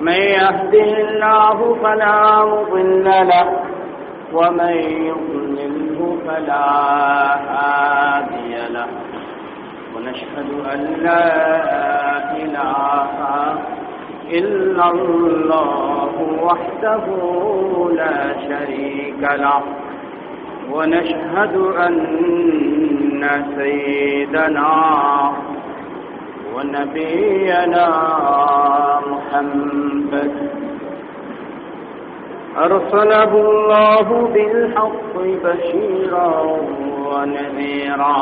من يهده الله فلا مضل له ومن يضلله فلا هادي له. ونشهد أن لا إله إلا الله وحده لا شريك له. ونشهد أن سيدنا ونبينا محمد. أرسله الله بالحق بشيرا ونذيرا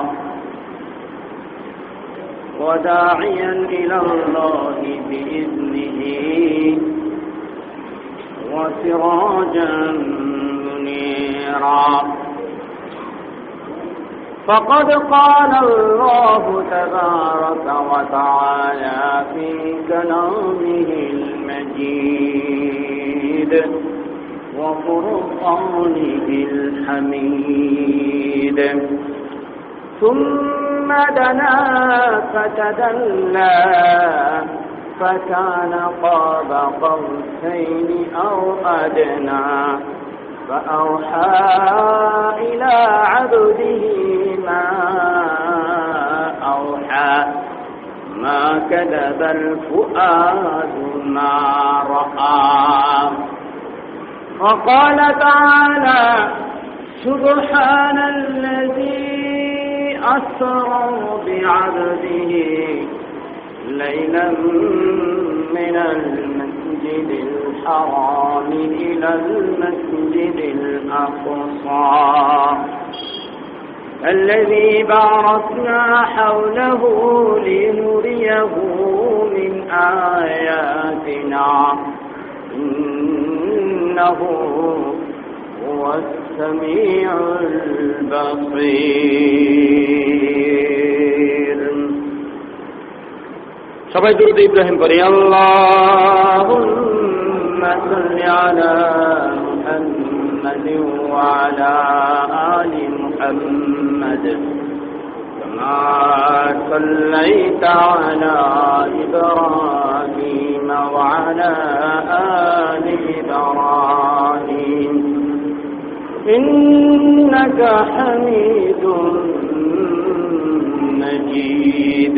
وداعيا إلى الله بإذنه وسراجا منيرا. فقد قال الله تبارك وتعالى في كلامه المجيد وفرقانه الحميد ثم دنا فتدلى فكان قاب قوسين أو أدنى. فأوحى إلى عبده ما أوحى ما كذب الفؤاد ما رأى. وقال تعالى سبحان الذي أسرى بعبده ليلا من المسجد الحرام إلى المسجد الأقصى. الذي باركنا حوله لنريه من آياتنا. إنه هو السميع البصير. সবাই দুরুদ ইব্রাহিম করি আল্লাহুম্মা সাল্লি আলা মুহাম্মাদ ওয়া আলা আলি মুহাম্মাদ كما صليت على إبراهيم وعلى آل إبراهيم إنك حميد مجيد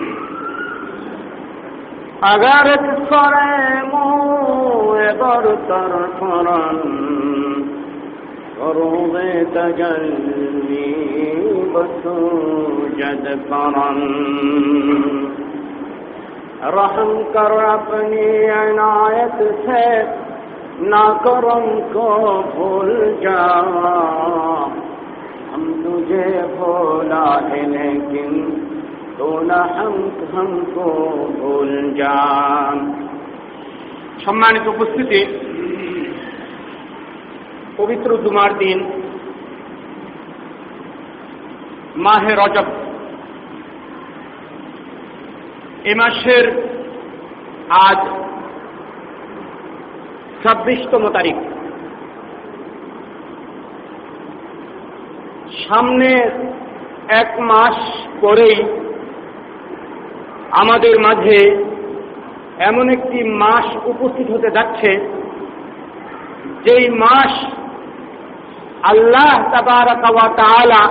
اگر سر موے برتر فرن روز تجلی بسو جد کرن۔ رحم کر اپنی عنایت سے، نہ کرم کو بھول جا۔ ہم تجھے بولا ہے لیکن ভুল যান সম্মানিত উপস্থিতি, পবিত্র দুমার দিন, মাহে রজব। এ মাসের আজ ছাব্বিশতম তারিখ। সামনে এক মাস পরেই আমাদের মাঝে এমন একটি মাস উপস্থিত হতে যাচ্ছে, যেই মাস আল্লাহ তালা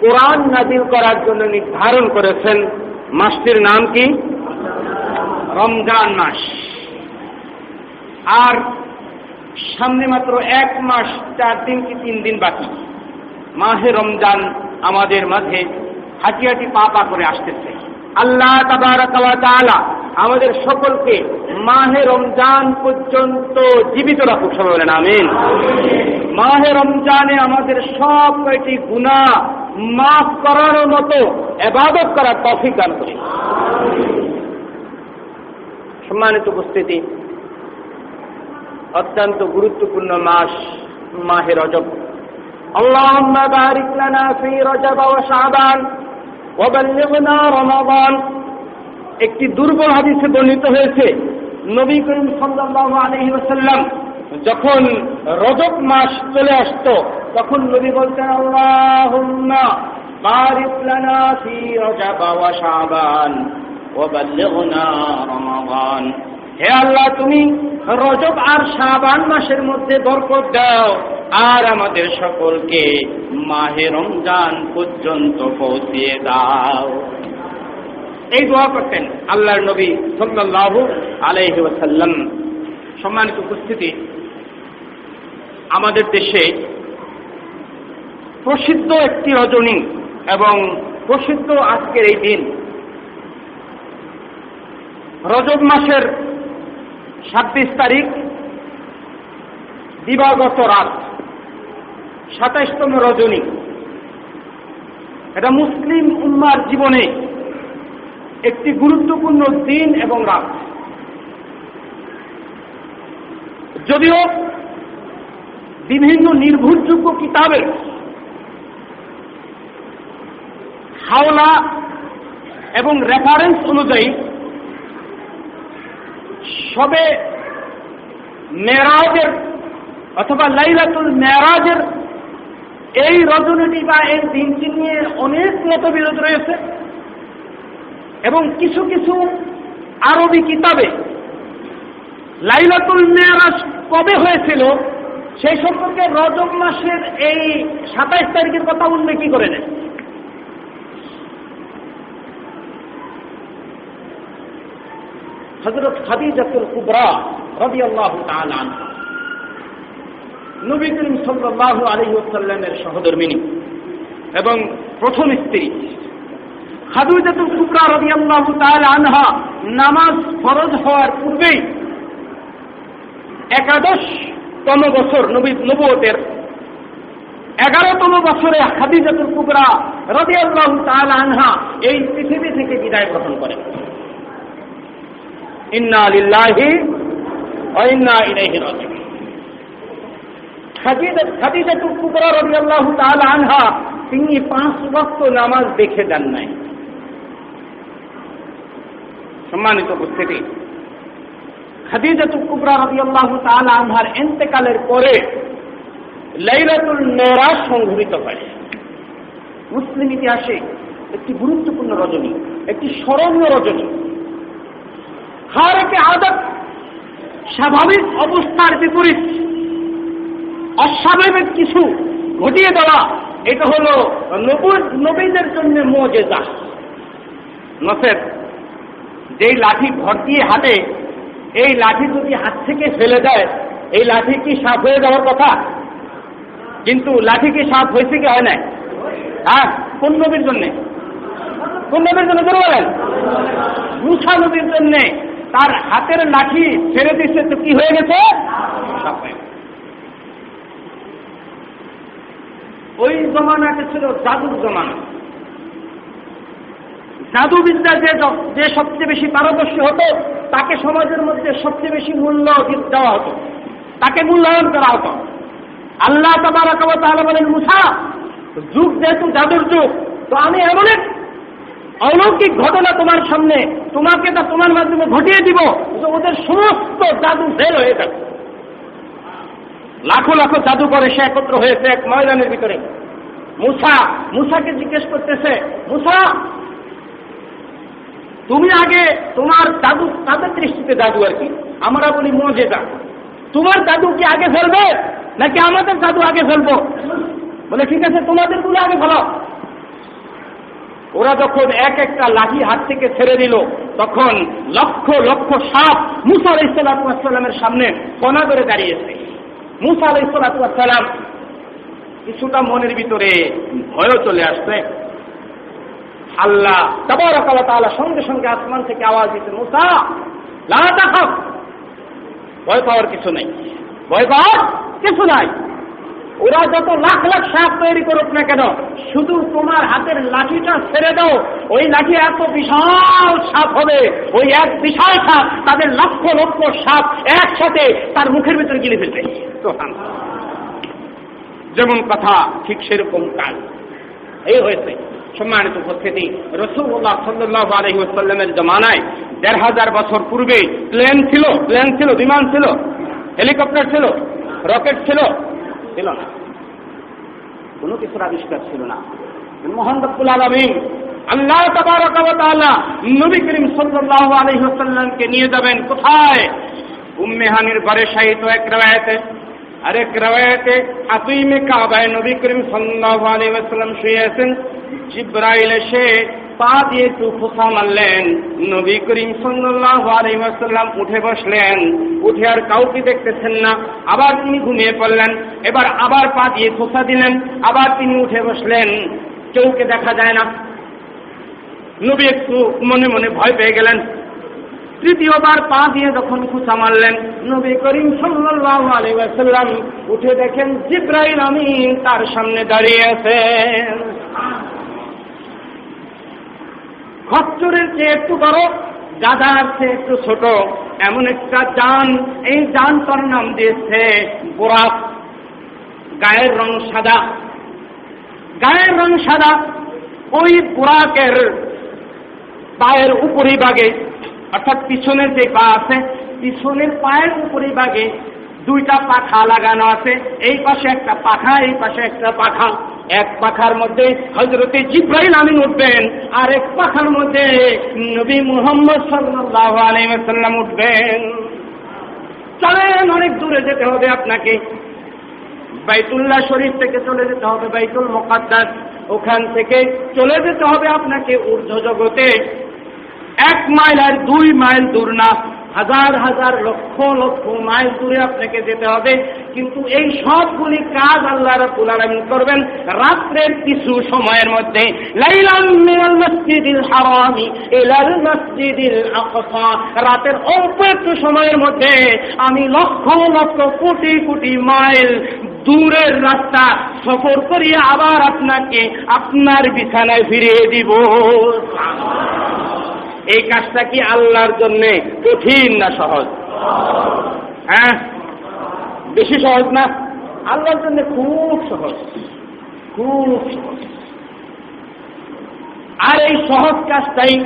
কোরআন নাজিল করার জন্য নির্ধারণ করেছেন। মাসটির নাম কি? রমজান মাস। আর সামনে মাত্র এক মাস, চার দিন কি তিন দিন বাকি? মাহে রমজান আমাদের মাঝে হাঁটি হাঁটি পা পা করে আসতেছে। আল্লাহ তালা আমাদের সকলকে মাহে রমজান পর্যন্ত জীবিত রাখুক, সবাই বলেন আমিন। মাহে রমজানে আমাদের সব কয়টি গুণা মাফ করার মতো এবাদত করার তফিক দান করি। সম্মানিত উপস্থিতি, অত্যন্ত গুরুত্বপূর্ণ মাস, মাহে রজব। আল্লাহ বারিক লানা ফি রজব ও শাহবান রমাবান একটি দুর্বল হাদিসে বর্ণিত হয়েছে, নবী করিম সাল্লাহ আলহি ওসাল্লাম যখন রজক মাস চলে আসত, তখন নবী বলতেন আল্লাহ হে আল্লাহ, তুমি রজব আর শাবান মাসের মধ্যে বরকত দাও। আর আমাদের সকলকে মাহে রমজান পর্যন্ত পৌঁছিয়ে দাও। এই দোয়া করতেন আল্লাহর নবী আলাইহি ওয়াসাল্লাম। সম্মানিত উপস্থিতি, আমাদের দেশে প্রসিদ্ধ একটি রজনী এবং প্রসিদ্ধ আজকের এই দিন রজব মাসের ছাব্বিশ তারিখ দিবাগত রাত। সাতাইশতম রজনী। এটা মুসলিম উম্মার জীবনে একটি গুরুত্বপূর্ণ দিন এবং রাত। যদিও বিভিন্ন নির্ভরযোগ্য কিতাবে হাওলা এবং রেফারেন্স অনুযায়ী সবে মেরাজের অথবা লাইলাতুল মেরাজের এই রজনীটি বা এই দিনটি নিয়ে অনেক মতবিরোধ রয়েছে এবং কিছু কিছু আরবি কিতাবে লাইলাতুল মেয়ারাজ কবে হয়েছিল সেই সম্পর্কে রজব মাসের এই সাতাইশ তারিখের কথা উল্লেখ কি করে নেয়। হজরত খাদিজাতুল কুবরা রবি আল্লাহ নবী করিম সাল্লাহ আলহিউসাল্লামের সহধর্মিনী এবং প্রথম স্ত্রী। খাদুজাতুল কুবরা রবি আল্লাহ আনহা নামাজ ফরজ হওয়ার পূর্বেই একাদশতম বছর নবী নবতের এগারোতম বছরে খাদিজাতুল কুবরা রবি আল্লাহ আনহা এই পৃথিবী থেকে বিদায় গ্রহণ করেন ইন্না লিল্লাহি ইন্না ইলাইহি রাজিউন। খাদিজাতুল কুবরা রাদিয়াল্লাহু তাআলা আনহা, তিনি পাঁচ ওয়াক্ত নামাজ দেখে দেন নাই। সম্মানিত উপস্থিতি খাদিজাতুল কুবরা রাদিয়াল্লাহু তাআলা আনহার ইন্তেকালের পরে লাইলাতুল মেরাজ সংঘটিত হয়। মুসলিম ইতিহাসে একটি গুরুত্বপূর্ণ রজনী, একটি স্মরণীয় রজনী। হার একটি আদত, স্বাভাবিক অবস্থার বিপরীত অস্বাভাবিক কিছু ঘটিয়ে দেওয়া, এটা হলো নবীদের জন্য মজেজা নসের, যেই লাঠি ঘর দিয়ে হাতে এই লাঠি যদি হাত থেকে ফেলে দেয়, এই লাঠি কি সাপ হয়ে যাওয়ার কথা? কিন্তু লাঠি কি সাপ হয়েছে কি হয় না হ্যাঁ কোন নবীর জন্যে? কোন নবীর জন্য ধরে বলেন। মুসা নবীর জন্যে। তার হাতের লাঠি ছেড়ে দিচ্ছে, তো কি হয়ে গেছে? সাপ হয়ে ওই জমানাটা ছিল জাদুর জমানা। জাদুবিদ্যা যে যে সবচেয়ে বেশি পারদর্শী হতো, তাকে সমাজের মধ্যে সবচেয়ে বেশি মূল্য দেওয়া হতো। তাকে মূল্যায়ন করা হতো। আল্লাহ তাহলে বলেন, মুসা, যুগ যেহেতু জাদুর যুগ, তো আমি এমন এক অলৌকিক ঘটনা তোমার সামনে, তোমাকে তা তোমার মাধ্যমে ঘটিয়ে দিব ওদের সমস্ত জাদু ফেল হয়ে যাবে। লাখো লাখো জাদুকর এসে একত্র হয়েছে এক ময়দানের ভিতরে। মুসা, মুসাকে জিজ্ঞেস করতেছে, মুসা, তুমি আগে তোমার দাদু তাদের দৃষ্টিতে দাদু আর কি? আমরা বলি মজেদা। তোমার দাদু কি আগে ফেলবে, নাকি আমাদের দাদু আগে ফেলব? বলে, ঠিক আছে, তোমাদেরগুলো আগে ফেলো। ওরা যখন এক একটা লাঠি হাত থেকে ছেড়ে দিল, তখন লক্ষ লক্ষ সাপ মুসার ইসলামের সামনে কণা করে দাঁড়িয়েছে। মুসা আলাই সালাম কিছুটা মনের ভিতরে ভয়ও চলে আসছে। আল্লাহ তাবারকালা সঙ্গে সঙ্গে আসমান থেকে আওয়াজ দিতে মুসা, লা তাখাফ, ভয় পাওয়ার কিছু নেই, ভয় পাওয়ার কিছু নাই। ওরা যত লাখ লাখ সাপ তৈরি করুক না কেন, শুধু তোমার হাতের লাঠিটা ছেড়ে দাও। ওই লাঠি এত বিশাল সাপ হবে, ওই এক বিশাল সাপ, তাদের লক্ষ লক্ষ সাপ একসাথে তার মুখের ভিতরে গিলে ফেলবে। যেমন কথা, ঠিক সেরকম কাজ। এই হয়েছে সম্মানিত উপস্থিতি। রসুল্লাহ সাল্লাহ আলহিউসাল্লামের জমানায় দেড় হাজার বছর পূর্বে প্লেন ছিল প্লেন ছিল, বিমান ছিল, হেলিকপ্টার ছিল, রকেট ছিল ছিল না। কোনো কিছুর আবিষ্কার ছিল না। মোহান রব্বুল আলমিন আল্লাহ তাবারকালা নবী করিম সাল্লাহ আলহিহাসাল্লামকে নিয়ে যাবেন কোথায়? উম্মেহানির ঘরে সাহিত্য এক রেওয়ায়তে। আরেক রেওয়ায়তে আতুইমে কাবায় নবী করিম সাল্লাল্লাহু আলাইহি ওয়াসাল্লাম শুয়ে আছেন। জিব্রাইল এসে পা দিয়ে একটু খোসা মারলেন। নবী করিম সাল্লাল্লাহু আলাইহি ওয়াসাল্লাম উঠে বসলেন। উঠে আর কাউকে দেখতেছেন না। আবার তিনি ঘুমিয়ে পড়লেন। এবার আবার পা দিয়ে খোসা দিলেন। আবার তিনি উঠে বসলেন। কেউকে দেখা যায় না। নবী একটু মনে মনে ভয় পেয়ে গেলেন। তৃতীয়বার পা দিয়ে যখন খুঁচা মারলেন, নবী করিম সাল্লাল্লাহু আলাইহি ওয়াসাল্লাম উঠে দেখেন জিব্রাইল আমিন তার সামনে দাঁড়িয়ে আছেন। খচ্চরের চেয়ে একটু বড় গাধার চেয়ে একটু ছোট, এমন একটা যান এই যানটার নাম দিয়েছে বোরাক। গায়ের রং সাদা। গায়ের রং সাদা। ওই বোরাকের পায়ের উপরিভাগে, অর্থাৎ পিছনের যে পা আছে, পিছনের পায়ের উপরিভাগে দুইটা পাখা লাগানো আছে। এই পাশে একটা পাখা, এই পাশে একটা পাখা। এক পাখার মধ্যে হজরতে জিব্রাইল আমিন উঠবেন, আর এক পাখার মধ্যে নবী মুহাম্মদ সাল্লাহ আলাইসাল্লাম উঠবেন। চলেন, অনেক দূরে যেতে হবে আপনাকে। বাইতুল্লাহ শরীফ থেকে চলে যেতে হবে, বাইতুল মোকাদ্দাস। ওখান থেকে চলে যেতে হবে আপনাকে ঊর্ধ্ব জগতে এক মাইল আর দুই মাইল দূর না। হাজার হাজার লক্ষ লক্ষ মাইল দূরে আপনাকে যেতে হবে। কিন্তু এই সবগুলি কাজ আল্লাহ রাব্বুল আলামিন করবেন রাত্রের কিছু সময়ের মধ্যে। লাইলাম মিনাল মসজিদিল হারামি ইলাল মসজিদিল আকসা। রাতের অল্প একটু সময়ের মধ্যে আমি লক্ষ লক্ষ কোটি কোটি মাইল দূরের রাস্তা সফর করিয়ে আবার আপনাকে আপনার বিছানায় ফিরিয়ে দিব। এই কাজটা কি আল্লাহর জন্যে কঠিন না সহজ? হ্যাঁ? বেশি সহজ না? আল্লাহর জন্য খুব সহজ। খুব সহজ। আর এই সহজ কাজটাই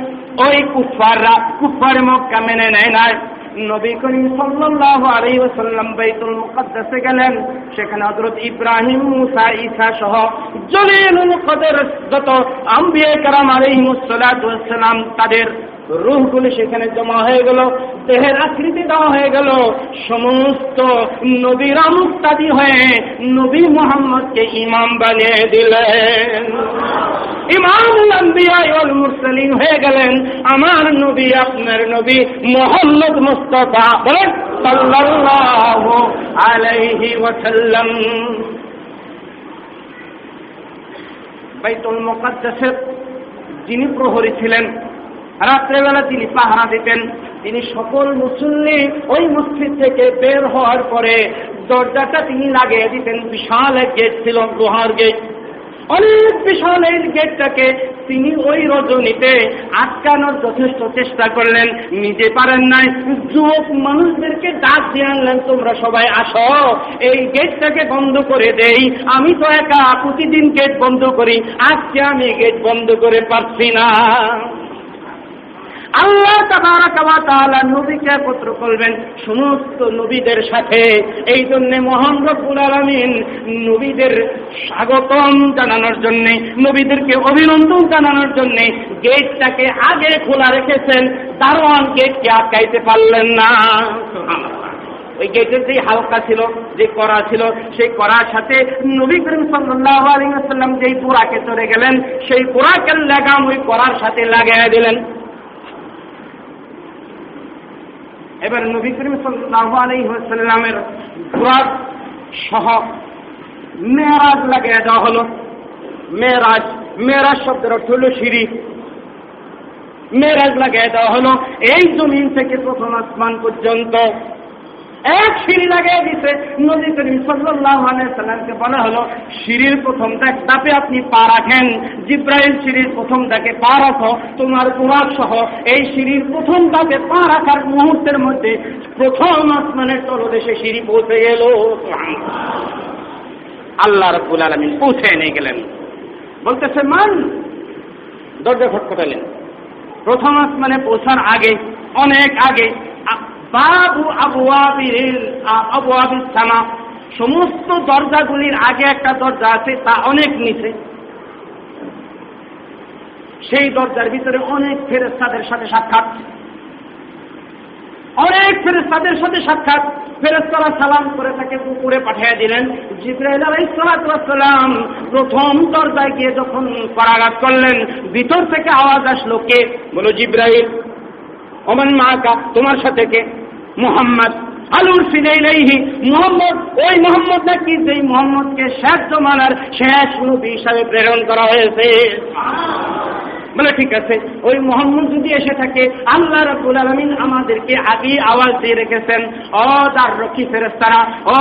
ওই কুফাররা কুফার মক্কা মেনে নেয় নাই। নবী করিম সাল্লাহ আলী ওসাল্লাম বাইতুল মুকদ্দাসে গেলেন। সেখানে হজরত ইব্রাহিম, মুসা ইসা সহ জলিলুল কদর যত আম্বিয়ে কারাম আলিহিমুসালাম তাদের রুহগুলি সেখানে জমা হয়ে গেল, দেহের আকৃতি দেওয়া হয়ে গেল। সমস্ত নবীর মুক্তাদি হয়ে নবী মোহাম্মদকে ইমাম বানিয়ে দিলেন। ইমামুল আম্বিয়া হয়ে গেলেন। আমার নবী, আপনার নবী মোহাম্মদ মুস্তাফা বলেন, সাল্লাল্লাহু আলাইহি ওয়াসাল্লাম। বাইতুল মুকাদ্দাসের যিনি প্রহরী ছিলেন, রাত্রেবেলা তিনি পাহারা দিতেন। তিনি সকল মুসল্লি ওই মসজিদ থেকে বের হওয়ার পরে দরজাটা তিনি লাগিয়ে দিতেন, বিশাল এক গেট ছিল, লোহার গেট। অনেক বিশাল এই গেটটাকে তিনি ওই রজনীতে আটকানোর যথেষ্ট চেষ্টা করলেন। নিজে পারেন নাই। যুবক মানুষদেরকে ডাক দিয়ে আনলেন, তোমরা সবাই আসো। এই গেটটাকে বন্ধ করে দেই। আমি তো একা প্রতিদিন গেট বন্ধ করি। আজকে আমি গেট বন্ধ করে পারছি না। আল্লাহ নবীকে একত্র করবেন। সমস্ত নবীদের সাথে। এই জন্য মহান রব্বুল আলামিন নবীদের স্বাগতম জানানোর জন্য, নবীদেরকে অভিনন্দন জানানোর জন্য গেটটাকে আগে খোলা রেখেছেন। দারোয়ান গেটকে আটকাইতে পারলেন না। ওই গেটের যে হালকা ছিল, যে করা ছিল, সেই করার সাথে নবী করিম সাল্লাল্লাহু আলাইহি ওয়াসাল্লাম যেই পোড়াকে চলে গেলেন, সেই পোড়াকের লাগাম ওই করার সাথে লাগাই দিলেন। এবার নবী করিম সাল্লাহ আলাইহি ওয়াসাল্লামের বুরাক সহ মেয়েরাজ লাগিয়ে দেওয়া হলো মেয়েরাজ মেয়েরাজ শব্দের অর্থ হলো সিঁড়ি। মেয়েরাজ লাগিয়ে দেওয়া হলো এই জমিন থেকে প্রথম আসমান পর্যন্ত এক সিঁড়ি লাগিয়ে দিতে নদী করিম সাল্লাহ সাল্লামকে বলা হলো সিঁড়ির প্রথম দেখ দাপে আপনি পা রাখেন। জিব্রাইল সিঁড়ির প্রথম দাকে পা রাখো। তোমার গোড়াক সহ এই সিঁড়ির প্রথম দাপে পা রাখার মুহূর্তের মধ্যে প্রথম আসমানের তলদেশে সিঁড়ি পৌঁছে গেল। আল্লাহ রব্বুল আলমিন পৌঁছে নিয়ে গেলেন। বলতেছে, মান? দরজা খটখটালেন। প্রথম আসমানে পৌঁছার আগে, অনেক আগে বাবু আবু আবু আবির সামা সমস্ত দরজাগুলির আগে একটা দরজা আছে, তা অনেক নিচে। সেই দরজার ভিতরে অনেক ফেরেস্তাদের সাথে সাক্ষাৎ। অনেক ফেরেস্তাদের সাথে সাক্ষাৎ। ফেরেস্তারা সালাম করে তাকে উপরে পাঠিয়ে দিলেন। জিব্রাইল আলাইসালাম প্রথম দরজায় গিয়ে যখন পরাঘাত করলেন, ভিতর থেকে আওয়াজ আসলো কে? বলো জিব্রাইল অমান মাকা তোমার সাথে কে? মোহাম্মদ আলুর ফিনাইলাইহি মোহাম্মদ, ওই মোহাম্মদ নাকি যেই মোহাম্মদকে শেষ জমানার শেষ নবী হিসাবে প্রেরণ করা হয়েছে। বলে ঠিক আছে, ওই মোহাম্মদ যদি এসে থাকে, আল্লাহ রকুল আলমিন আমাদেরকে আগেই আওয়াজ দিয়ে রেখেছেন অ তার রক্ষী ফেরেস্তারা অ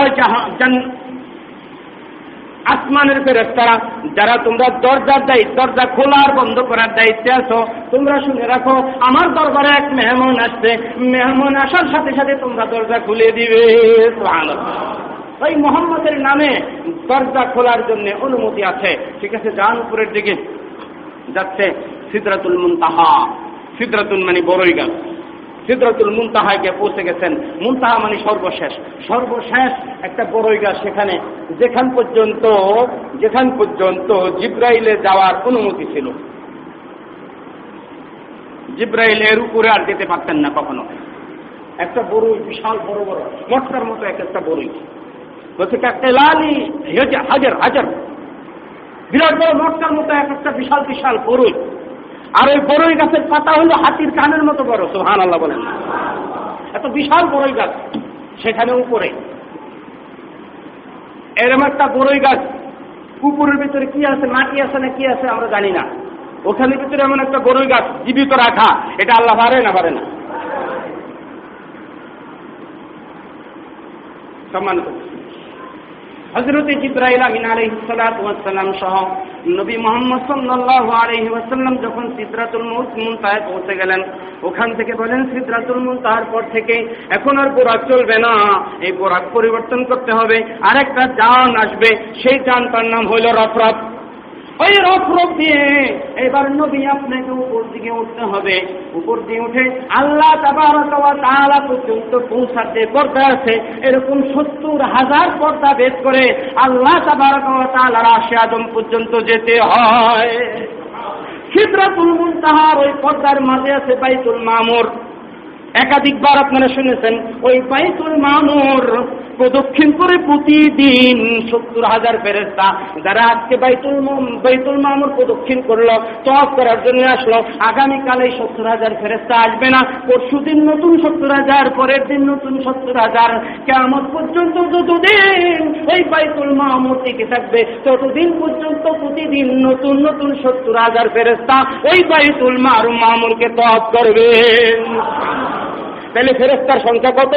আসমানের ফেরেস্তারা যারা তোমরা দরজার দায়িত্ব দরজা খোলার বন্ধ করার দায়িত্বে আছো, তোমরা শুনে রাখো, আমার দরবারে এক মেহমান আসছে। মেহমান আসার সাথে সাথে তোমরা দরজা খুলে দিবে। ওই মোহাম্মদের নামে দরজা খোলার জন্য অনুমতি আছে। ঠিক আছে, যান উপরের দিকে। যাচ্ছে সিদ্রাতুল মুনতাহা। সিদ্রাতুল মানে বড়ই গাছ। সিদ্রাতুল মুনতাহায় গিয়ে পৌঁছে গেছেন। মুনতাহা মানে সর্বশেষ। সর্বশেষ একটা বড়ই গাছ সেখানে। যেখান পর্যন্ত যেখান পর্যন্ত জিব্রাইলে যাওয়ার অনুমতি ছিল। জিব্রাইল এর উপরে আর যেতে পারতেন না কখনো। একটা বড়ই, বিশাল বড় বড়, মটকার মতো এক একটা বড়ই। বলছে লালি হাজার হাজার। বিরাট বড়, মটকার মতো এক একটা বিশাল বিশাল বড়ই। আর ওই বড়ই গাছের পাতা হলো হাতির কানের মতো বড় সোহান আল্লাহ বলেন। এত বিশাল বড়ই গাছ, সেখানে উপরে। এরম একটা বড়ই গাছ কুকুরের ভিতরে কি আছে, মাটি আছে না কি আছে, আমরা জানি না। ওখানে ভিতরে এমন একটা বড়ই গাছ, জীবিত রাখা, এটা আল্লাহ পারে না পারে না? সম্মান করছি হজরত জিব্রাহিল আমিন আলহিসাল্লাম সহ নবী মোহাম্মদ সাল্লাহ আলহি ওয়াসাল্লাম যখন সিদ্রাতুল মুনতায় পৌঁছে গেলেন, ওখান থেকে বলেন, সিদ্রাতুল মুনতাহার পর থেকে এখন আর বোরাক চলবে না। এই বোরাক পরিবর্তন করতে হবে। আরেকটা যান আসবে। সেই যানটার নাম হইল রফরফ। ওই রফ দিয়ে এবার নবী আপনাকে উপর দিকে উঠতে হবে। উপর দিয়ে উঠে আল্লাহ তালা পর্যন্ত পৌঁছাতে পর্দা আছে। এরকম সত্তর হাজার পর্দা বেদ করে আল্লাহ তালার আশে আদম পর্যন্ত যেতে হয়। সিদ্রাতুল মুনতাহার ওই পর্দার মাঝে আছে বাইতুল মামুর। একাধিকবার আপনারা শুনেছেন, ওই বাইতুল মামুর প্রদক্ষিণ করে প্রতিদিন সত্তর হাজার ফেরেস্তা যারা আজকে বাইতুল বাইতুল মামুর প্রদক্ষিণ করল তফ করার জন্য আসলো, আগামীকালে সত্তর হাজার ফেরেস্তা আসবে না। পরশু দিন নতুন সত্তর হাজার, পরের দিন নতুন সত্তর হাজার। কেমন পর্যন্ত যতদিন ওই বাইতুল মামুর টিকে থাকবে, ততদিন পর্যন্ত প্রতিদিন নতুন নতুন সত্তর হাজার ফেরেস্তা ওই বাইতুল মার, মামুরকে তফ করবে তাহলে ফেরেস্তার সংখ্যা কত?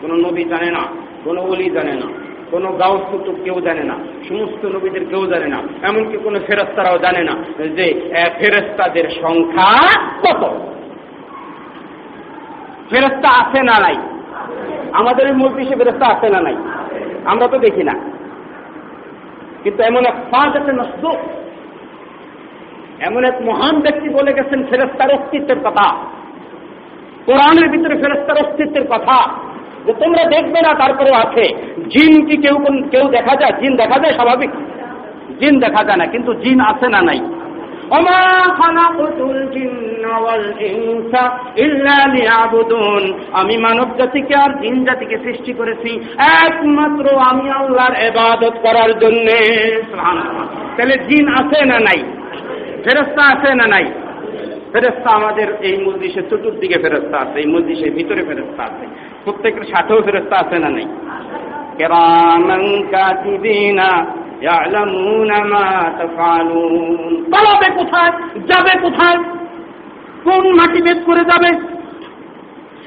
কোন নবী জানে না, কোন অলি জানে না, কোন গাউস কুতুব কেউ জানে না, সমস্ত নবীদের কেউ জানে না, এমনকি কোন ফেরস্তারাও জানে না যে ফেরস্তাদের সংখ্যা কত? ফেরস্তা আছে না নাই? আমাদের মূল পিসে ফেরস্তা আছে না নাই? আমরা তো দেখি না। কিন্তু এমন এক ফাঁস আছে নষ্ট এমন এক মহান ব্যক্তি বলে গেছেন ফেরস্তার অস্তিত্বের কথা। কোরআনের ভিতরে ফেরস্তার অস্তিত্বের কথা। যে তোমরা দেখবে না, তারপরেও আছে। জিন কি কেউ কেউ দেখা যায়? জিন দেখা যায়, স্বাভাবিক? জিন দেখা যায় না, কিন্তু জিন আছে না নাই। আমি মানব জাতিকে আর জিন জাতিকে সৃষ্টি করেছি, একমাত্র আমি আল্লাহর এবাদত করার জন্যে। তাহলে জিন আছে না নাই? ফেরস্তা আছে না নাই? ফেরস্তা আমাদের এই মসজিষের চতুর্দিকে ফেরস্তা আছে, এই মসজিষের ভিতরে ফেরস্তা আছে। প্রত্যেকের সাথেও ফেরস্তা আছে না নাই? কোথায়? যাবে কোথায়? কোন মাটি বেদ করে যাবে?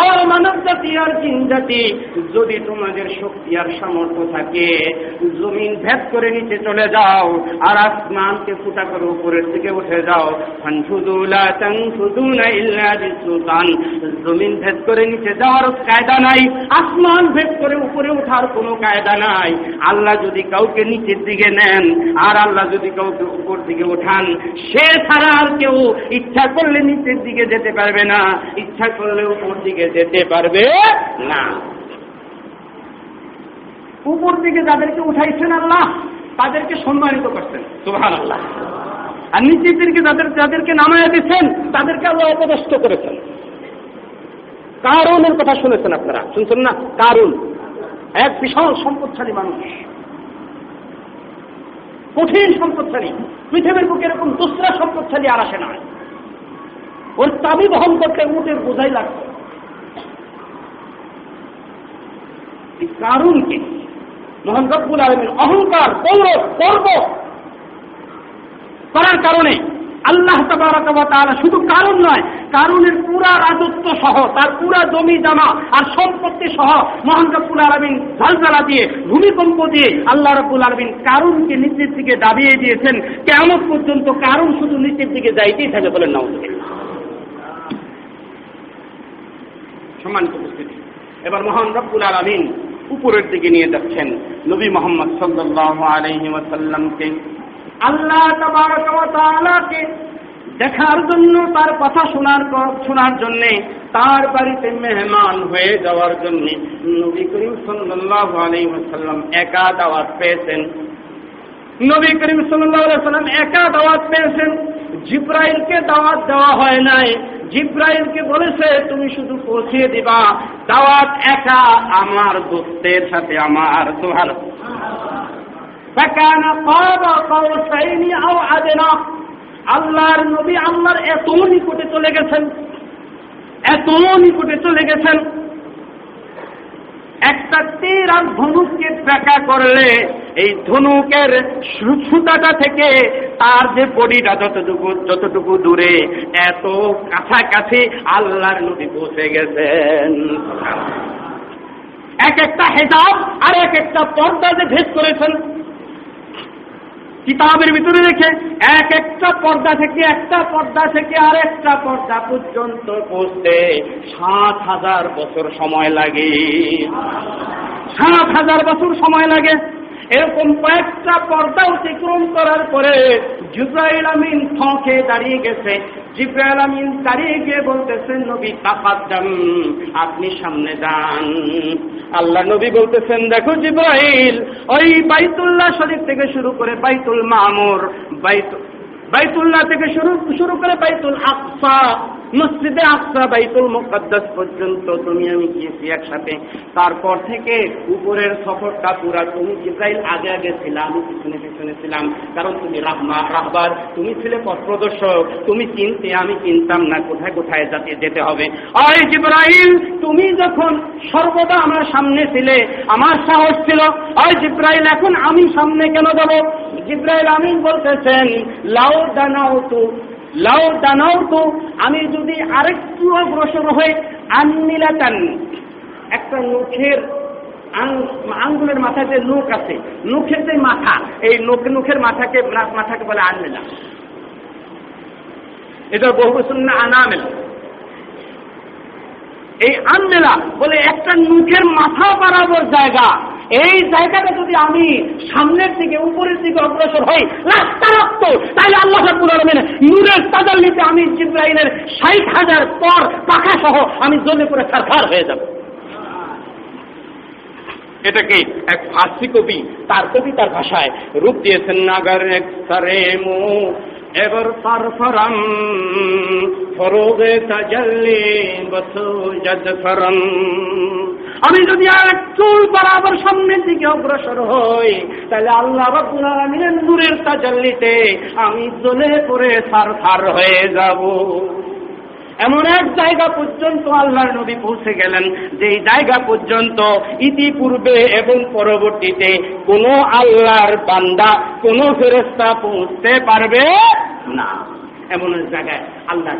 আর মানব জাতি আর জিন জাতি, যদি তোমাদের শক্তি আর সামর্থ্য থাকে, জমিন ভেদ করে নিচে চলে যাও, আর আসমানকে ফুটা করে উপরের দিকে উঠে যাও। জমিন ভেদ করে নিচে যাওয়ার কায়দা নাই, আসমান ভেদ করে উপরে ওঠার কোনো কায়দা নাই। আল্লাহ যদি কাউকে নিচের দিকে নেন, আর আল্লাহ যদি কাউকে উপর দিকে ওঠান সে ছাড়া আর কেউ ইচ্ছা করলে নিচের দিকে যেতে পারবে না। ইচ্ছা করলে উপর দিকে দিকে যেতে পারবে না। উপর দিকে যাদেরকে উঠাইছেন আল্লাহ, তাদেরকে সম্মানিত করছেন। সুহান আল্লাহ আর নিচের দিকে যাদের যাদেরকে নামায় দিচ্ছেন, তাদেরকে আল্লাহ অপদস্থ করেছেন। কারণের কথা শুনেছেন আপনারা? শুনছেন না? কারণ এক বিশাল সম্পদশালী মানুষ। কঠিন সম্পদশালী। পৃথিবীর বুকে এরকম দোসরা সম্পদশালী আর আসে না। ওর চাবি বহন করতে উটের বোঝাই লাগছে। কারণ কি মোহন রব্বুল আলমের অহংকার, গৌরব, গর্ব করার কারণে আল্লাহ তালা শুধু কারণ নয় কারণের পুরা রাজত্ব সহ, তার পুরা জমি জামা আর সম্পত্তি সহ মোহান রব্বুল আলমিন ঝলঝলা দিয়ে, ভূমিকম্প দিয়ে আল্লাহ রব্বুল আলমিন কারণকে নিচের দিকে দাবিয়ে দিয়েছেন। কেমন পর্যন্ত কারণ শুধু নিচের দিকে যাইতেই থাকে বলেন না সম্মানিত উপস্থিতি, এবার মহান রব্বুল আলমিন উপরের দিকে নিয়ে যাচ্ছেন নবী মোহাম্মদ সাল্লাহ আলহি ওয়াসাল্লামকে। আল্লাহ তাবারকে দেখার জন্য, তার কথা শোনার শোনার জন্যে, তার বাড়িতে মেহমান হয়ে যাওয়ার জন্য নবী করিম সাল্লাহ আলহি ওয়াসাল্লাম একা দাওয়াত পেয়েছেন। নবী করিম সাল্লাম একা দাওয়াত পেয়েছেন। জিব্রাইলকে দাওয়াত দেওয়া হয় নাই। জিব্রাইলকে বলেছে, তুমি শুধু পৌঁছিয়ে দিবা। দাওয়াত একা আমার দোস্তের সাথে আমার তোমার আল্লাহর নবী আল্লাহর এত নিকটে চলে গেছেন। এত নিকটে চলে গেছেন। একটা তীর আর ধনুককে ফেঁকা করলে এই ধনুকের সুতাটা থেকে তার যে বডিটা যতটুকু যতটুকু দূরে, এত কাছাকাছি আল্লাহর নদী পৌঁছে গেছেন। এক একটা হেজাব আর এক একটা পর্দা যে ভেদ করেছেন কিতাবের ভিতরে রেখে এক একটা পর্দা থেকে একটা পর্দা থেকে আর একটা পর্দা পর্যন্ত পৌঁছতে সাত হাজার বছর সময় লাগে। সাত হাজার বছর সময় লাগে। এরকম কয়েকটা পর্দা অতিক্রম করার পরে জিব্রাইল আমিন থকে দাঁড়িয়ে গেছে। জিব্রাইল আমিন দাঁড়িয়ে গিয়ে বলতেছেন নবী তাফাদ্দাম আপনি সামনে যান। আল্লাহ নবী বলতেছেন, দেখো জিব্রাইল, ওই বাইতুল্লাহ শরীফ থেকে শুরু করে বাইতুল মামুর বাইতুল বাইতুল্লাহ থেকে শুরু শুরু করে বাইতুল আকসা মসজিদে আকসা বাইতুল মুকদ্দাস পর্যন্ত তুমি আমি গিয়েছি একসাথে। তারপর থেকে উপরের সফরটা পুরা তুমি ইসরায়েল আগে আগে ছিল, আমি পিছনে পিছনে ছিলাম। কারণ তুমি রাহমা, রাহবার, তুমি ছিলে পথ প্রদর্শক। তুমি চিনতে আমি চিনতাম না কোথায় কোথায় যাতে যেতে হবে। আর জিব্রাইল, তুমি যখন সর্বদা আমার সামনে ছিলে, আমার সাহস ছিল। আর জিব্রাইল, এখন আমি সামনে কেন যাব? জিব্রাইল আমি বলতেছেন, লাউ দানাও তো লাউ দানাও তো আমি যদি আরেকটু অগ্রসর হয়ে আনমিলাতান, একটা নখের আঙ্গুলের মাথায় যে নখ আছে, নখের যে মাথা, এই নখ, নখের মাথাকে মাথাকে বলে আনমেলা। এটা বহু না আনামেলা। এই আনমেলা বলে একটা নুখের মাথা বাড়াবার জায়গা। এই জায়গাটা যদি আমি সামনের দিকে, উপরের দিকে অগ্রসর হই, রাস্তা রক্ত তাহলে আল্লাহ রাব্বুল আলমিন নূরের তাজাল্লিতে আমি জিব্রাইলের ষাট হাজার পর পাখা সহ আমি জ্বলে করে ছারখার হয়ে যাব। এটাকে এক ফার্সি কবি? তার কবিতার ভাষায় রূপ দিয়েছেন, নাগার এক সারে মু, এবার ফারফরাম ফরোগে তাজাল্লি বসু জদ ফরম। আমি যদি এক চুল বরাবর সামনের দিকে অগ্রসর হই, তাহলে আল্লাহ রাব্বুল আলামিনের নূরের তাজাল্লিতে আমি জ্বলে পড়ে সার সার হয়ে যাব। এমন এক জায়গা পর্যন্ত আল্লাহর নবী পৌঁছে গেলেন, যেই জায়গা পর্যন্ত ইতিপূর্বে এবং পরবর্তীতে কোনো আল্লাহর বান্দা, কোনো ফেরেস্তা পৌঁছতে পারবে না। এমন জায়গায় আল্লাহ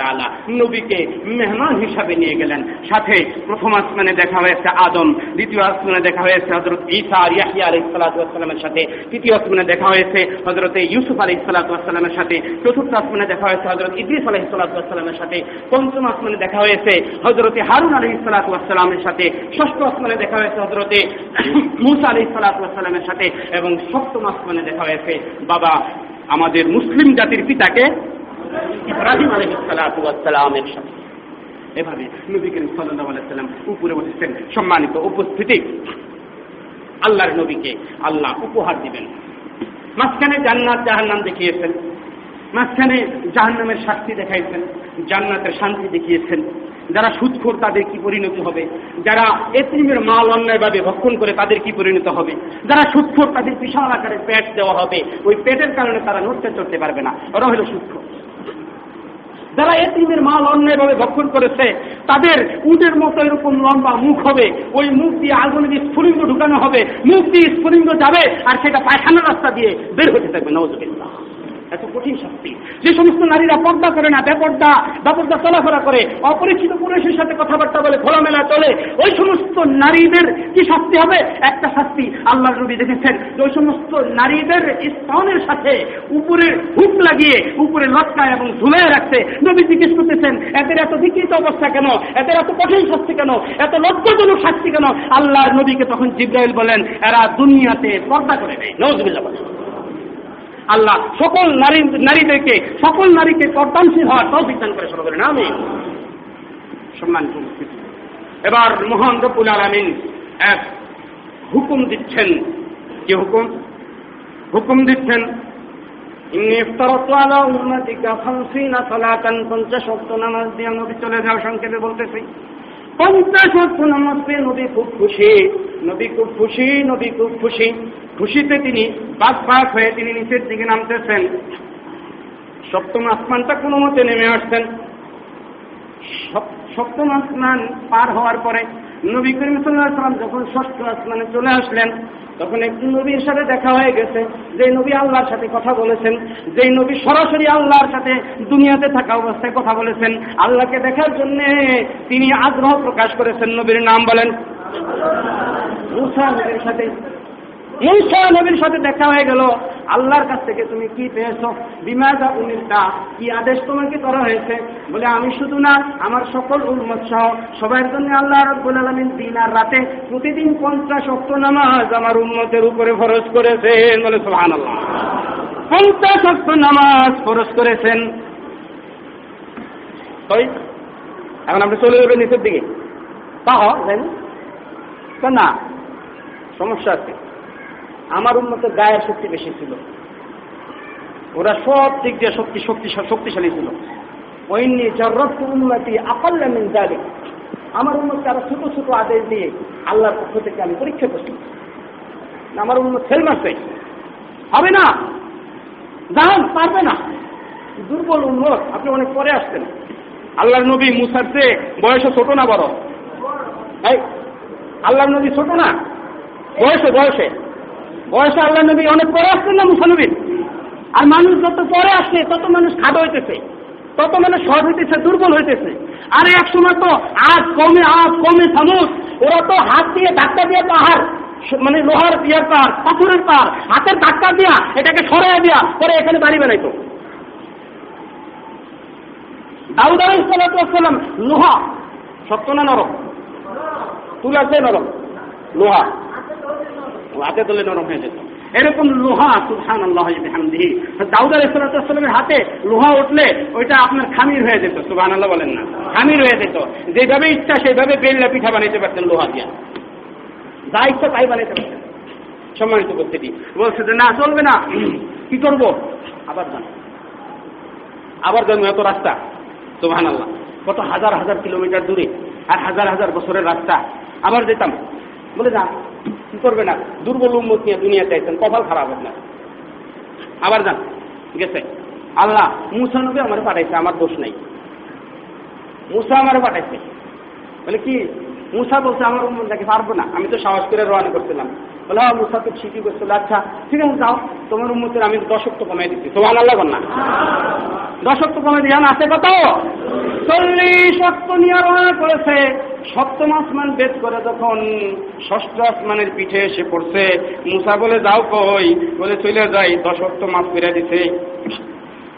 তাআলা নবীকে মেহমান হিসাবে নিয়ে গেলেন। সাথে প্রথম আসমানে দেখা হয়েছে আদম, দ্বিতীয় আসমানে দেখা হয়েছে হজরত আর ইয়াহিয়া আলাইহিস সালাতু ওয়াসসালামের সাথে, তৃতীয় আসমানে দেখা হয়েছে হজরত ইউসুফ আলাইহিস সালাতু ওয়াসসালামের সাথে, চতুর্থ আসমানে দেখা হয়েছে হজরত ইদ্রিস আলাইহিস সালাতু ওয়াসসালামের সাথে, পঞ্চম আসমানে দেখা হয়েছে হজরত হারুন আলাইহিস সালাতু ওয়াসসালামের সাথে, ষষ্ঠ আসমানে দেখা হয়েছে হজরতে মুসা আলাইহিস সালাতু ওয়াসসালামের সাথে এবং সপ্তম আসমানে দেখা হয়েছে বাবা আমাদের মুসলিম জাতির পিতাকে ইব্রাহিম আলহিসালামের সাথে। এভাবে নবী করিম আলাইসাল্লাম উপরে বসেছেন, সম্মানিত উপস্থিতি। আল্লাহর নবীকে আল্লাহ উপহার দিবেন। মাঝখানে জান্নাত জাহান্নাম দেখিয়েছেন, মাঝখানে জাহান্নামের শাস্তি দেখাইছেন, জান্নাতের শান্তি দেখিয়েছেন। যারা সুদখোর তাদের কি পরিণতি হবে? যারা এতিমের মাল অন্যায়ভাবে ভক্ষণ করে তাদের কি পরিণত হবে? যারা সুদখোর তাদের বিশাল আকারে পেট দেওয়া হবে, ওই পেটের কারণে তারা নড়তে চড়তে পারবে না। ওরা হলো সুদখোর। যারা এতিমের মাল অন্যায়ভাবে ভক্ষণ করেছে, তাদের উটের মতো এরকম লম্বা মুখ হবে, ওই মুখ দিয়ে আগুনে দিয়ে স্ফুলিঙ্গ ঢুকানো হবে, মুখ দিয়ে স্ফুলিঙ্গ যাবে, আর সেটা পায়খানা রাস্তা দিয়ে বের হতে থাকবে নজরুল্লাহ এত কঠিন শাস্তি। যে সমস্ত নারীরা পর্দা করে না, বেপর্দা বেপর্দা চলাফেরা করে, অপরিচিত পুরুষের সাথে কথাবার্তা বলে, খোলামেলা চলে, ওই সমস্ত নারীদের কি শাস্তি হবে? একটা শাস্তি আল্লাহ নবী দেখেছেন ওই সমস্ত নারীদের স্তনের সাথে উপরে হুক লাগিয়ে, উপরে লটকায় এবং ঝুলে রাখছে নবী জিজ্ঞেস করতেছেন, এদের এত বিকৃত অবস্থা কেন? এদের এত কঠিন শাস্তি কেন? এত লজ্জাজনক শাস্তি কেন? আল্লাহ নবীকে তখন জিব্রাইল বলেন এরা দুনিয়াতে পর্দা করে নেয় নজবিল্লা আল্লাহ সকল নারী, নারীদেরকে, সকল নারীকে কর্তানশীল হওয়ার তৌফিক দান করে শুরু করেন আমি সম্মান এবার মহান রব্বুল আলমিন এক হুকুম দিচ্ছেন। কি হুকুম? হুকুম দিচ্ছেন পঞ্চাশ নামাজ দিয়ে নবী চলে যাও সংক্ষেপে বলতেছি। পঞ্চাশ অর্থ পেয়ে নবী খুব খুশি, নবী খুব খুশি, নবী খুব খুশি। খুশিতে তিনি বাস পাক হয়ে তিনি নিচের দিকে নামতেছেন। সপ্তম আসমানটা কোনো মতে নেমে আসছেন। সপ্তম আসমান পার হওয়ার পরে নবী করিম সাল্লাম যখন ষষ্ঠ আসমানে চলে আসলেন, তখন একটি নবীর সাথে দেখা হয়ে গেছে যে নবী আল্লাহর সাথে কথা বলেছেন যে নবী সরাসরি আল্লাহর সাথে দুনিয়াতে থাকা অবস্থায় কথা বলেছেন, আল্লাহকে দেখার জন্য তিনি আগ্রহ প্রকাশ করেছেন। নবীর নাম বলেন সাথে মুসা নবীর সাথে দেখা হয়ে গেল। আল্লাহর কাছ থেকে তুমি কি পেয়েছ? পেয়েছ বিমাদা উনিরটা কি আদেশ তোমাকে করা হয়েছে? বলে, আমি শুধু না, আমার সকল উন্মত সহ সবার জন্য আল্লাহ রব্বুল আলমিন দিন আর রাতে প্রতিদিন পঞ্চাশ অক্ট নামাজ আমার উন্মতের উপরে ফরজ করেছেন। বলে সোহান আল্লাহ পঞ্চাশ অক্ট নামাজ ফরজ করেছেন। তাই এখন আপনি চলে যাবেন নিচের দিকে। তা হয় না, সমস্যা আছে। আমার উন্নত গায়ের শক্তি বেশি ছিল। ওরা সব দিক দিয়ে শক্তি শক্তি, শক্তিশালী ছিল। ওইনি জরত উন্নতি আপাল্লামিন জালিক আমার উন্নতি আরও ছোট ছোট আদেশ দিয়ে আল্লাহর পক্ষ থেকে আমি পরীক্ষা করছি। আমার উন্নত ফেল হবে না। জাহান পারবে না। দুর্বল উন্নত আপনি অনেক পরে আসতেন আল্লাহর নবী মুসার চেয়ে বয়সে ছোট না বড়? আল্লাহর নবী ছোট না। বয়সে বয়সে। বয়সে আল্লাহ নবী অনেক পরে আসছেন না মুসানবী আর মানুষ যত পরে আসছে তত মানুষ খাটো হইতেছে। তত মানুষ সৎ হইতেছে, দুর্বল হইতেছে। আরে এক সময় তো আজ কমে আজ কমে সামুস ওরা তো হাত দিয়ে ধাক্কা দিয়ে পাহাড় মানে লোহার ইয়ার পার পাথরের পার হাতের ধাক্কা দিয়া এটাকে সরাই দিয়া পরে এখানে বাড়ি বানাইতো। দাউদ আলাইসালাম লোহা, সত্য না নরম? তুলাতে নরম। লোহা। হাতে তুলে নরম হয়ে যেত। এরকম লোহা সুহান আল্লাহ হামদিহি দাউদ আলাইসালামের হাতে লোহা উঠলে ওইটা আপনার খামির হয়ে যেত সুহান আল্লাহ বলেন না। খামির হয়ে যেত। যেভাবে ইচ্ছা সেইভাবে বেললা পিঠা বানাইতে পারতেন লোহা দিয়া। যা ইচ্ছা তাই বানাইতে পারছেন সম্মানিত উপস্থিতি, বলছে যে, না, চলবে না। কি করব? আবার যান আবার যান এত রাস্তা। সুবহান আল্লাহ কত হাজার হাজার কিলোমিটার দূরে আর হাজার হাজার বছরের রাস্তা। আবার যেতাম। বলে, না কি করবে না? দুর্বল উন্মত নিয়ে দুনিয়া চাইছেন কপাল খারাপ আপনার। আবার যান, গেছে। আল্লাহ মুসা নবী আমার পাঠাইছে, আমার দোষ নাই। মুসা আমার পাঠাইছে। বলে কি, মুসা বলছে, আমার উন্মত নাকি পারব না? আমি তো সাহস করে রওনা করছিলাম। বলে হ্যাঁ মুসা তো ঠিকই করছিল আচ্ছা ঠিক আছে, যাও। তোমার উন্মতের আমি দশক তো কমাই দিচ্ছি। তোমার আল্লাহ না। দশক তো কমাই দিয়ে আছে কত? চল্লিশ অক্ট নিয়ে রওনা করেছে। সপ্তম আসমান বেদ করে যখন ষষ্ঠ আসমানের পিঠে এসে পড়ছে, মুসা বলে, যাও কই? বলে, চলে যাই। দশক তো মাফ করে দিছে।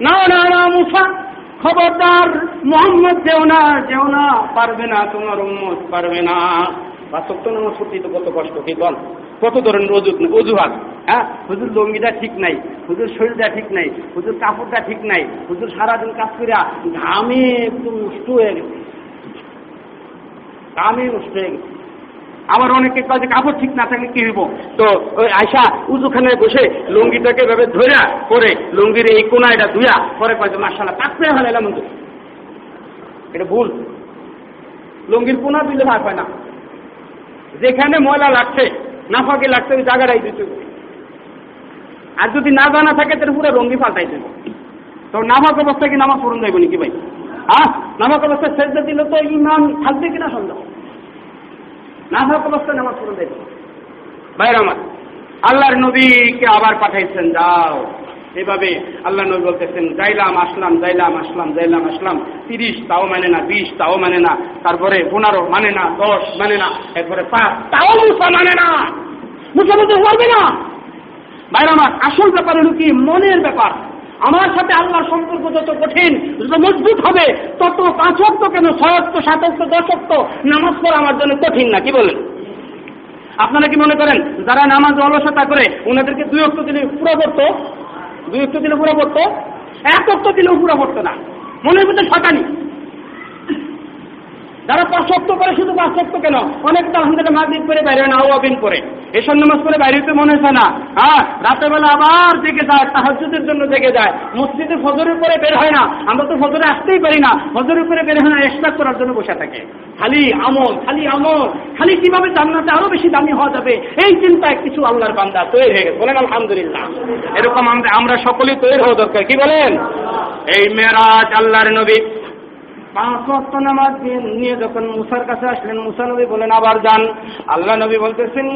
না না না, মুসা, খবরদার, মোহাম্মদ যেও না যেও না, পারবে না তোমার উম্মত, পারবে না। বাস্তব তো নামাজ তো কত কষ্ট, কি বল? কত ধরনের অজু অজুহাত? হ্যাঁ? হুজুর লঙ্গিটা ঠিক নাই, হুজুর শরীরটা ঠিক নাই, হুজুর কাপড়টা ঠিক নাই, হুজুর সারাদিন কাজ করিয়া ঘামে একদম নষ্ট হয়ে গেছে। ঘামে নষ্ট হয়ে গেছে। আবার অনেকে কয় যে কাপড় ঠিক না থাকলে কি হইব? তো ওই আয়সা উজুখানে বসে লুঙ্গিটাকে এভাবে ধইরা করে লুঙ্গির এই কোনা এটা ধুয়া পরে কয় যে মার্শাল্লাহ পাক পেয়ে হলাইলাম কিন্তু এটা ভুল। লুঙ্গির কোনা দিলে ভাগ হয় না। যেখানে ময়লা লাগছে নাফাকে লাগছে ওই জায়গাটাই দিতে। আর যদি না জানা থাকে, তাহলে পুরো রঙ্গি পাল্টাই দেবো। তো নামাজ অবস্থায় কি নামাজ পড়ুন যাইব নাকি ভাই? হ্যাঁ? নামাজ অবস্থায় সেজদা দিলে তো ইমান থাকবে কিনা সন্দেহ? নামাজ অবস্থায় নামাজ পড়ুন যাইব। ভাই আমার, আল্লাহর নবীকে আবার পাঠাইছেন, যাও। এভাবে আল্লাহ নবী বলতেছেন যাইলাম আসলাম যাইলাম আসলাম যাইলাম আসলাম। তিরিশ তাও মানে না, বিশ তাও মানে না। তারপরে পনেরো মানে না, দশ মানে না। এরপরে পাঁচ তাও মুসা মানে না। মুসা বলতে পারবে না। ভাইরা আমার আসল ব্যাপার হলো কি? মনের ব্যাপার। আমার সাথে আল্লাহর সম্পর্ক যত কঠিন, যত মজবুত হবে, তত পাঁচক্ত কেন? ছয়ক্ত সাতক্ত দশক্ত নামাজ পড়া আমার জন্য কঠিন না, কি বলেন? আপনারা কি মনে করেন, যারা নামাজ অলসতা করে, ওনাদেরকে দুই অক্ত দিলে পুরো পড়তো দুই অক্ত দিলে পুরো পড়তো? এক অক্ত দিলেও পুরো পড়তো না। মনের মধ্যে শতানি যারা পাঁচক্ত করে শুধু পাঁচক্ত কেন? অনেক তো আলহামদুলিল্লাহ মাগরিব করে বাইরে হয় না আওয়াবিন করে। এসব নামাজ করে বাইরে হতে মনে হয় না। হ্যাঁ রাতের বেলা আবার জেগে যায় তাহাজুদের জন্য জেগে যায়। মসজিদে ফজরের পরে বের হয় না। আমরা তো ফজরে আসতেই পারি না। ফজরের পরে বের হয় না এসটাক করার জন্য বসে থাকে। খালি আমল খালি আমল। খালি কীভাবে জান্নাতে আরও বেশি দামি হওয়া যাবে? এই চিন্তায় কিছু আল্লাহর বান্দা তৈরি হয়ে গেছে। বলেন আলহামদুলিল্লাহ। এরকম আমরা আমরা সকলেই তৈরি হওয়া দরকার। কি বলেন? এই মেরাজ আল্লাহর নবী। পাঁচ নামাজ নিয়ে যখন মুসার কাছে আসলেন, মুসা নবী বলেন, আবার যান। আল্লাহ নবী বলতেছেন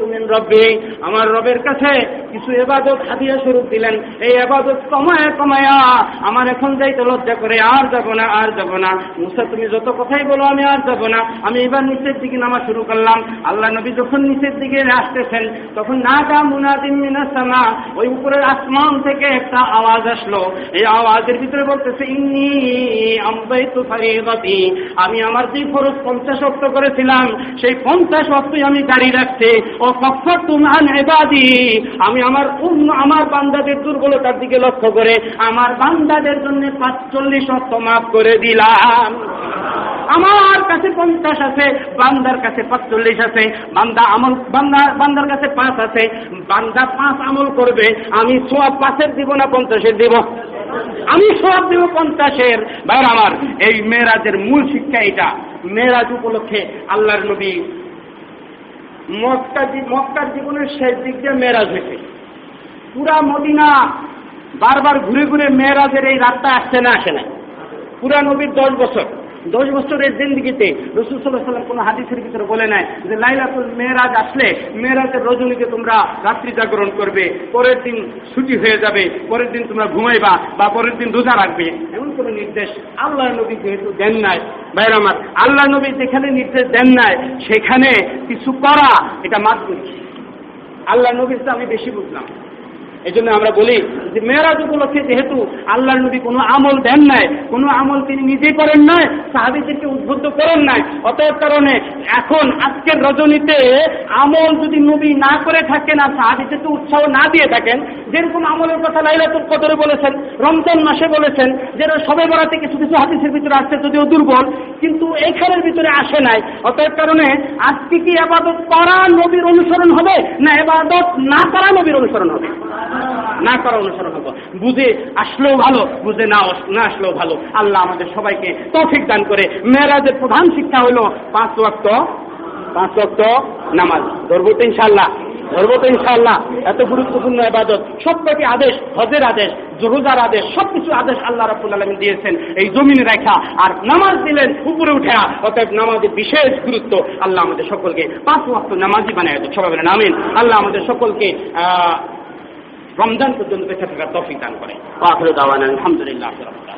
তুমি রব্বি। আমার রবের কাছে কিছু এবাদত হাদিয়া স্বরূপ দিলেন। এই এবাদত কমায় কমায়া আমার এখন যাইতে লজ্জা করে, আর যাব না, আর যাব না। মুসা, তুমি যত কথাই বলো, আমি আর যাব না। আমি এবার নিচের দিকে নামা শুরু করলাম। আল্লাহ নবী যখন নিচের দিকে আসতেছেন, তখন না গা মুনাদিম মিনাসামা ওই উপরের আসমান থেকে একটা আওয়াজ আসলো। এই আওয়াজের ভিতরে বলতেছে, ইন্নি আমি আমার যে খরচ পঞ্চাশ অক্ট করেছিলাম, সেই পঞ্চাশ অক্টই আমি জারি রাখছি। ও কফর তুমান এবাদি আমি আমার আমার বান্দাদের দুর্বলতার দিকে লক্ষ্য করে আমার বান্দাদের জন্য পাঁচচল্লিশ অক্ট মাফ করে দিলাম। আমার কাছে পঞ্চাশ আছে, বান্দার কাছে পাঁচচল্লিশ আছে, বান্দা আমল, বান্দা, বান্দার কাছে পাঁচ আছে, বান্দা পাঁচ আমল করবে, আমি সোয়া পাঁচের দিব না পঞ্চাশের দিব? আমি সব দেব পঞ্চাশের। ভাইর আমার, এই মেয়েরাজের মূল শিক্ষা এটা। মেয়েরাজ উপলক্ষে আল্লাহর নবী মক্কা মক্কার জীবনের শেষ দিক দিয়ে মেয়েরাজ হয়েছে। পুরা মদিনা বারবার ঘুরে ঘুরে মেয়েরাজের এই রাতটা আসছে না, আসে না পুরা নবীর দশ বছর। দশ বছরের জিন্দিগিতে রসুল সাল্লাহ সাল্লাম কোনো হাদিসের ভিতরে বলে নাই যে লাইলাতুল মেয়েরাজ আসলে মেয়েরাজের রজনীকে তোমরা রাত্রি জাগরণ করবে, পরের দিন ছুটি হয়ে যাবে, পরের দিন তোমরা ঘুমাইবা বা পরের দিন রোজা রাখবে। এমন কোনো নির্দেশ আল্লাহ নবী যেহেতু দেন নাই। ভাইর আমার আল্লাহ নবী যেখানে নির্দেশ দেন নাই, সেখানে কিছু করা এটা মাত আল্লাহ নবী তো আমি বেশি বুঝলাম। এই জন্য আমরা বলি যে মেয়েরাজ উপলক্ষে যেহেতু আল্লাহর নবী কোনো আমল দেন নাই, কোনো আমল তিনি নিজে করেন নাই, সাহাবিদেরকে উদ্বুদ্ধ করেন নাই, অতএব কারণে এখন আজকের রজনীতে আমল যদি নবী না করে থাকেন আর সাহাবিদেরকে উৎসাহ না দিয়ে থাকেন, যেরকম আমলের কথা লাইলাতুল কদরে বলেছেন, রমজান মাসে বলেছেন যেটা সবে বেড়াতে কিছু কিছু হাদিসের ভিতরে আসছে যদিও দুর্বল, কিন্তু এইখানের ভিতরে আসে নাই। অতএব কারণে আজকে কি আবাদত করা নবীর অনুসরণ হবে না এবাদত না করা নবীর অনুসরণ হবে? না করা অনুসরণ হবে। বুঝে আসলেও ভালো, বুঝে না না আসলেও ভালো। আল্লাহ আমাদের সবাইকে তৌফিক দান করে। মেয়েরাজের প্রধান শিক্ষা হলো পাঁচ ওয়াক্ত পাঁচ ওয়াক্ত নামাজ। ধরবো তো ইনশাল্লাহ ধরবো তো ইনশাল্লাহ এত গুরুত্বপূর্ণ এবাদত সবকটি আদেশ, হজের আদেশ জোরোজার আদেশ, সবকিছু আদেশ আল্লাহ রাবুল আলমিন দিয়েছেন। এই জমিনে রেখা আর নামাজ দিলেন উপরে উঠে, অতএব নামাজের বিশেষ গুরুত্ব আল্লাহ আমাদের সকলকে পাঁচ ওয়াক্ত নামাজি বানায় সবাই বলেন, আমিন। আল্লাহ আমাদের সকলকে রমজান পর্যন্ত বেঁচে থাকার তফিক দান করে আলহামদুলিল্লাহ।